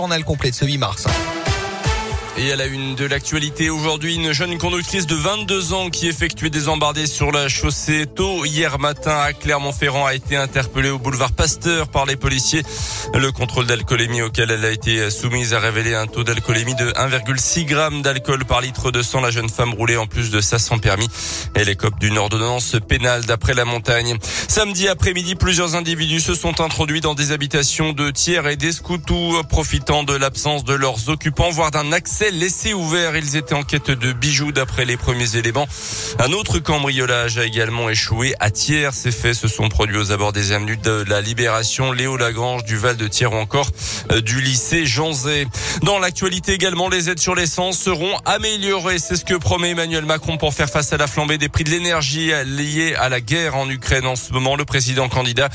Journal complet ce 8 mars. Et à la une de l'actualité aujourd'hui, une jeune conductrice de 22 ans qui effectuait des embardées sur la chaussée tôt hier matin à Clermont-Ferrand a été interpellée au boulevard Pasteur par les policiers. Le contrôle d'alcoolémie auquel elle a été soumise a révélé un taux d'alcoolémie de 1,6 g d'alcool par litre de sang. La jeune femme roulait en plus de ça sans permis. Elle écope d'une ordonnance pénale d'après la montagne. Samedi après-midi, plusieurs individus se sont introduits dans des habitations de tiers et des scoutous profitant de l'absence de leurs occupants, voire d'un accès laissés ouverts. Ils étaient en quête de bijoux d'après les premiers éléments. Un autre cambriolage a également échoué à Thiers. Ces faits se sont produits aux abords des avenues de la Libération, Léo Lagrange, du Val de Thiers ou encore euh, du lycée Jean Zay. Dans l'actualité également, les aides sur l'essence seront améliorées. C'est ce que promet Emmanuel Macron pour faire face à la flambée des prix de l'énergie liée à la guerre en Ukraine en ce moment. Le président candidat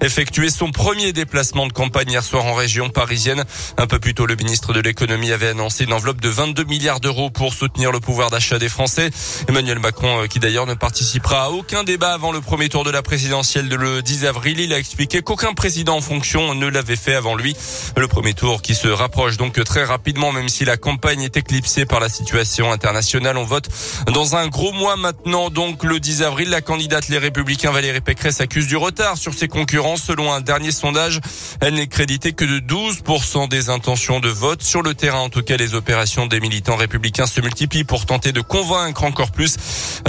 effectuait son premier déplacement de campagne hier soir en région parisienne. Un peu plus tôt, le ministre de l'économie avait annoncé une enveloppe de 22 milliards d'euros pour soutenir le pouvoir d'achat des Français. Emmanuel Macron, euh, qui d'ailleurs ne participera à aucun débat avant le premier tour de la présidentielle de le 10 avril, il a expliqué qu'aucun président en fonction ne l'avait fait avant lui. Le premier tour qui se rapproche donc très rapidement, même si la campagne est éclipsée par la situation internationale. On vote dans un gros mois maintenant, donc le 10 avril. La candidate Les Républicains Valérie Pécresse accuse du retard sur ses concurrents. Selon un dernier sondage, elle n'est créditée que de 12% des intentions de vote. Sur le terrain, en tout cas, les opérations des militants républicains se multiplient pour tenter de convaincre encore plus.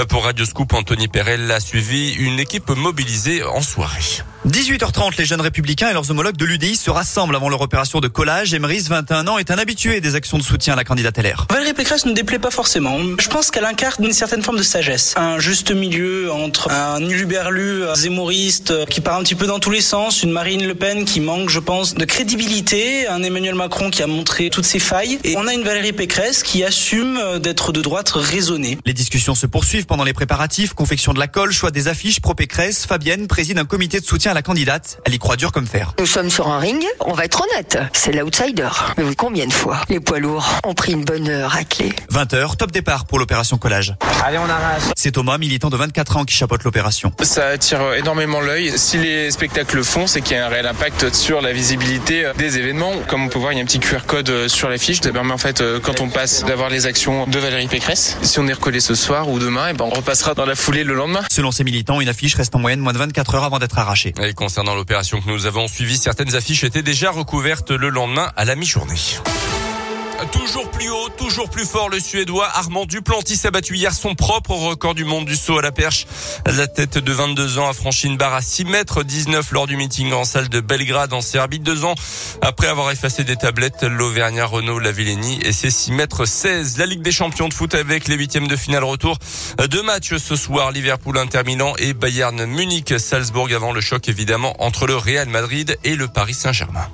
Pour Radio Scoop, Anthony Perel a suivi une équipe mobilisée en soirée. 18h30, les jeunes républicains et leurs homologues de l'UDI se rassemblent avant leur opération de collage. Emeris, 21 ans, est un habitué des actions de soutien à la candidate LR. Valérie Pécresse ne déplaît pas forcément. Je pense qu'elle incarne une certaine forme de sagesse. Un juste milieu entre un uluberlu zémouriste qui part un petit peu dans tous les sens, une Marine Le Pen qui manque, je pense, de crédibilité, un Emmanuel Macron qui a montré toutes ses failles, et on a une Valérie Pécresse qui assume d'être de droite raisonnée. Les discussions se poursuivent pendant les préparatifs, confection de la colle, choix des affiches pro Pécresse. Fabienne préside un comité de soutien à la candidate. Elle y croit dur comme fer. Nous sommes sur un ring, on va être honnête. C'est l'outsider. Mais oui, combien de fois les poids lourds ont pris une bonne raclée 20h, top départ pour l'opération collage. Allez, on arrache. C'est Thomas, militant de 24 ans, qui chapeaute l'opération. Ça attire énormément l'œil. Si les spectacles le font, c'est qu'il y a un réel impact sur la visibilité des événements. Comme on peut voir, il y a un petit QR code sur l'affiche. Ça permet en fait, quand on passe, d'avoir les actions de Valérie Pécresse. Si on est recollé ce soir ou demain, et ben on repassera dans la foulée le lendemain. Selon ces militants, une affiche reste en moyenne moins de 24 heures avant d'être arrachée. Et concernant l'opération que nous avons suivie, certaines affiches étaient déjà recouvertes le lendemain à la mi-journée. Toujours plus haut, toujours plus fort, le Suédois Armand Duplantis a battu hier son propre record du monde du saut à la perche. La tête de 22 ans a franchi une barre à 6 mètres 19 lors du meeting en salle de Belgrade en Serbie. Deux ans après avoir effacé des tablettes, l'Auvergnat Renault Lavillenie et ses 6 mètres 16. La Ligue des champions de foot avec les huitièmes de finale retour. Deux matchs ce soir, Liverpool Inter Milan et Bayern Munich Salzbourg avant le choc évidemment entre le Real Madrid et le Paris Saint-Germain.